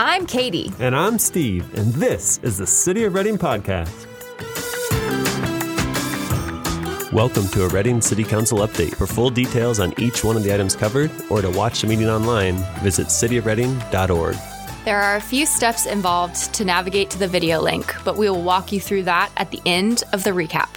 I'm Katie. And I'm Steve, and this is the City of Redding podcast. Welcome to a Redding City Council update. For full details on each one of the items covered or to watch the meeting online, visit cityofredding.org. There are a few steps involved to navigate to the video link, but we will walk you through that at the end of the recap.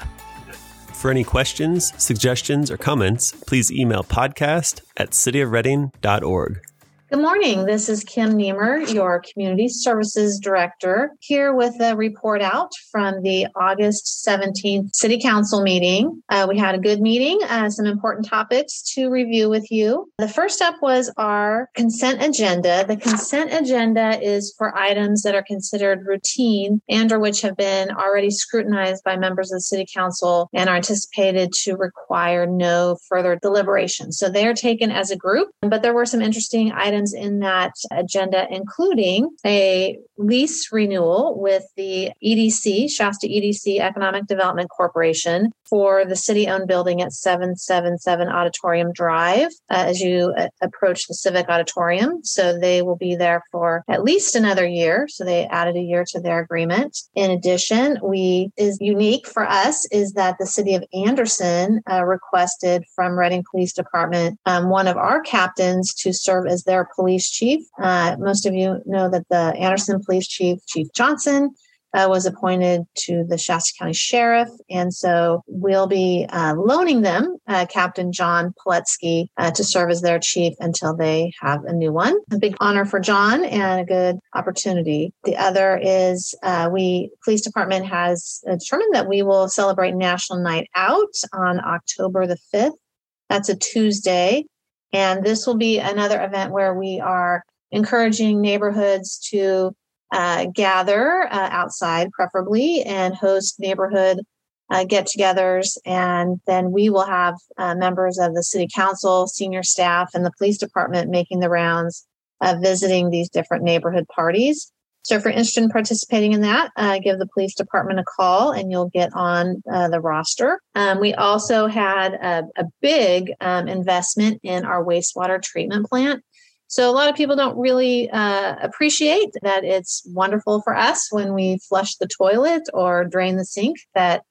For any questions, suggestions, or comments, please email podcast at cityofredding.org. Good morning. This is Kim Niemer, your Community Services Director, here with a report out from the August 17th City Council meeting. Uh, we had a good meeting, uh, some important topics to review with you. The first up was our consent agenda. The consent agenda is for items that are considered routine and or which have been already scrutinized by members of the City Council and are anticipated to require no further deliberation. So they are taken as a group, but there were some interesting items items in that agenda, including a lease renewal with the EDC, Shasta EDC Economic Development Corporation, for the city owned building at 777 Auditorium Drive uh, as you uh, approach the Civic Auditorium. So they will be there for at least another year. So they added a year to their agreement. In addition, we is unique for us is that the city of Anderson uh, requested from Redding Police Department um, one of our captains to serve as their police chief. Uh, most of you know that the Anderson Police Chief, Chief Johnson, uh, was appointed to the Shasta County Sheriff. And so we'll be uh, loaning them uh, Captain John Poletsky uh, to serve as their chief until they have a new one. A big honor for John and a good opportunity. The other is uh, we, police department has determined that we will celebrate National Night Out on October the 5th. That's a Tuesday. And this will be another event where we are encouraging neighborhoods to uh, gather uh, outside, preferably, and host neighborhood uh, get togethers. And then we will have uh, members of the city council, senior staff, and the police department making the rounds, of visiting these different neighborhood parties. So if you're interested in participating in that, uh, give the police department a call and you'll get on uh, the roster. Um, we also had a, a big um, investment in our wastewater treatment plant. So a lot of people don't really uh, appreciate that it's wonderful for us when we flush the toilet or drain the sink that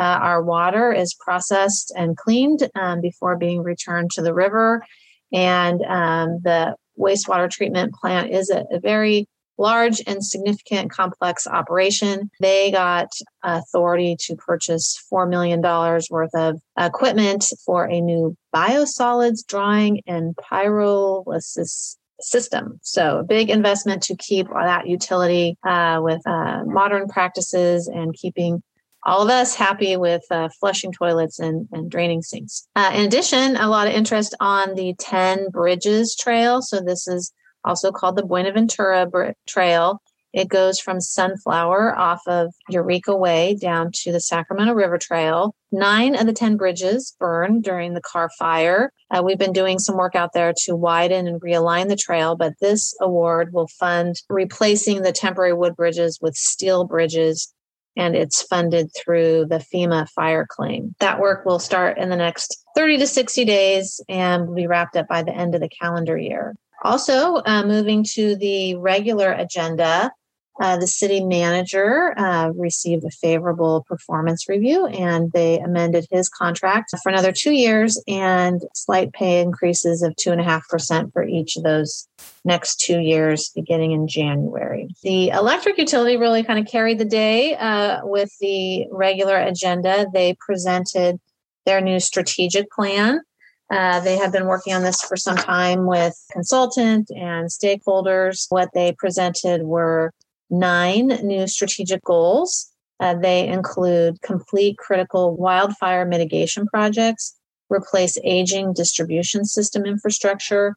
uh, our water is processed and cleaned um, before being returned to the river. And um, the wastewater treatment plant is a, a very large and significant complex operation. They got authority to purchase $4 million worth of equipment for a new biosolids drying and pyrolysis system. So a big investment to keep that utility uh, with uh, modern practices and keeping all of us happy with uh, flushing toilets and, and draining sinks. Uh, in addition, a lot of interest on the 10 Bridges Trail. So this is also called the Buenaventura Trail. It goes from Sunflower off of Eureka Way down to the Sacramento River Trail. Nine of the 10 bridges burned during the Carr fire. Uh, we've been doing some work out there to widen and realign the trail, but this award will fund replacing the temporary wood bridges with steel bridges, and it's funded through the FEMA fire claim. That work will start in the next 30 to 60 days and will be wrapped up by the end of the calendar year. Also, uh, moving to the regular agenda, uh, the city manager uh, received a favorable performance review and they amended his contract for another two years and slight pay increases of 2.5% for each of those next two years beginning in January. The electric utility really kind of carried the day uh, with the regular agenda. They presented their new strategic plan uh, they have been working on this for some time with consultant and stakeholders. What they presented were nine new strategic goals. Uh, they include complete critical wildfire mitigation projects, replace aging distribution system infrastructure,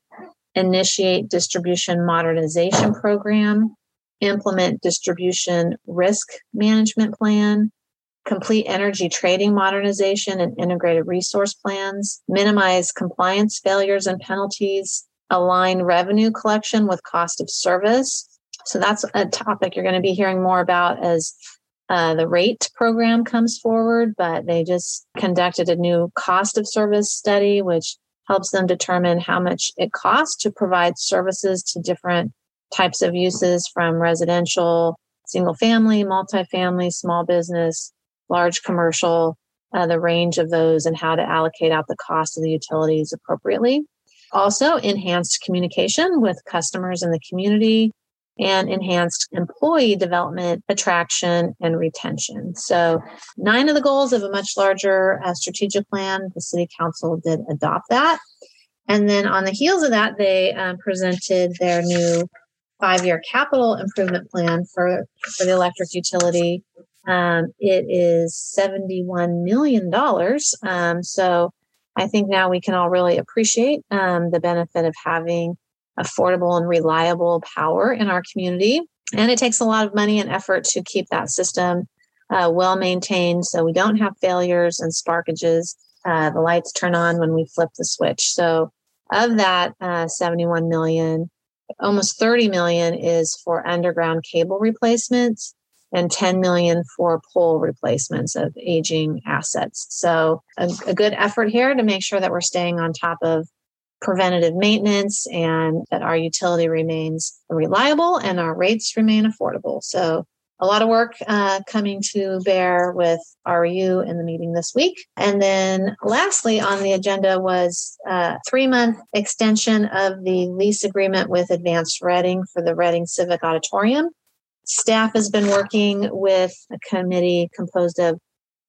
initiate distribution modernization program, implement distribution risk management plan, complete energy trading modernization and integrated resource plans, minimize compliance failures and penalties, align revenue collection with cost of service. So that's a topic you're going to be hearing more about as uh, the rate program comes forward, but they just conducted a new cost of service study, which helps them determine how much it costs to provide services to different types of uses from residential, single family, multifamily, small business, large commercial, uh, the range of those and how to allocate out the cost of the utilities appropriately. Also, enhanced communication with customers in the community and enhanced employee development, attraction, and retention. So, nine of the goals of a much larger uh, strategic plan, the City Council did adopt that. And then on the heels of that, they um, presented their new five year capital improvement plan for, for the electric utility. Um, it is $71 million. Um, so, I think now we can all really appreciate um, the benefit of having affordable and reliable power in our community. And it takes a lot of money and effort to keep that system uh, well maintained so we don't have failures and sparkages. Uh, the lights turn on when we flip the switch. So, of that uh, 71 million, almost 30 million is for underground cable replacements and 10 million for pole replacements of aging assets. So, a, a good effort here to make sure that we're staying on top of preventative maintenance and that our utility remains reliable and our rates remain affordable. So, a lot of work uh, coming to bear with REU in the meeting this week. And then, lastly, on the agenda was a three month extension of the lease agreement with Advanced Redding for the Redding Civic Auditorium. Staff has been working with a committee composed of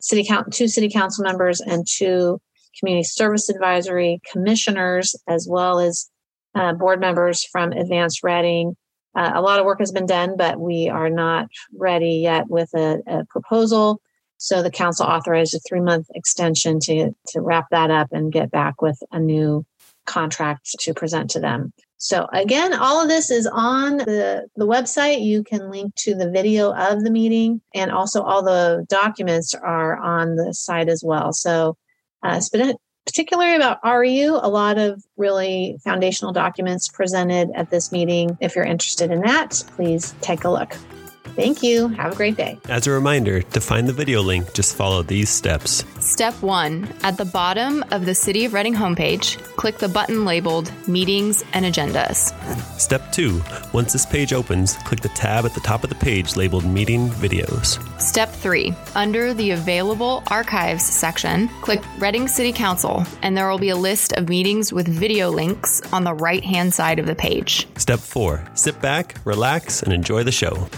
city count, two city council members and two community service advisory commissioners, as well as uh, board members from Advanced Redding. Uh, a lot of work has been done, but we are not ready yet with a, a proposal. So the council authorized a three month extension to, to wrap that up and get back with a new contract to present to them. So again, all of this is on the, the website. You can link to the video of the meeting and also all the documents are on the site as well. So uh, particularly about REU, a lot of really foundational documents presented at this meeting. If you're interested in that, please take a look. Thank you. Have a great day. As a reminder, to find the video link, just follow these steps. Step one at the bottom of the City of Redding homepage, click the button labeled Meetings and Agendas. Step two once this page opens, click the tab at the top of the page labeled Meeting Videos. Step three under the Available Archives section, click Redding City Council, and there will be a list of meetings with video links on the right hand side of the page. Step four sit back, relax, and enjoy the show.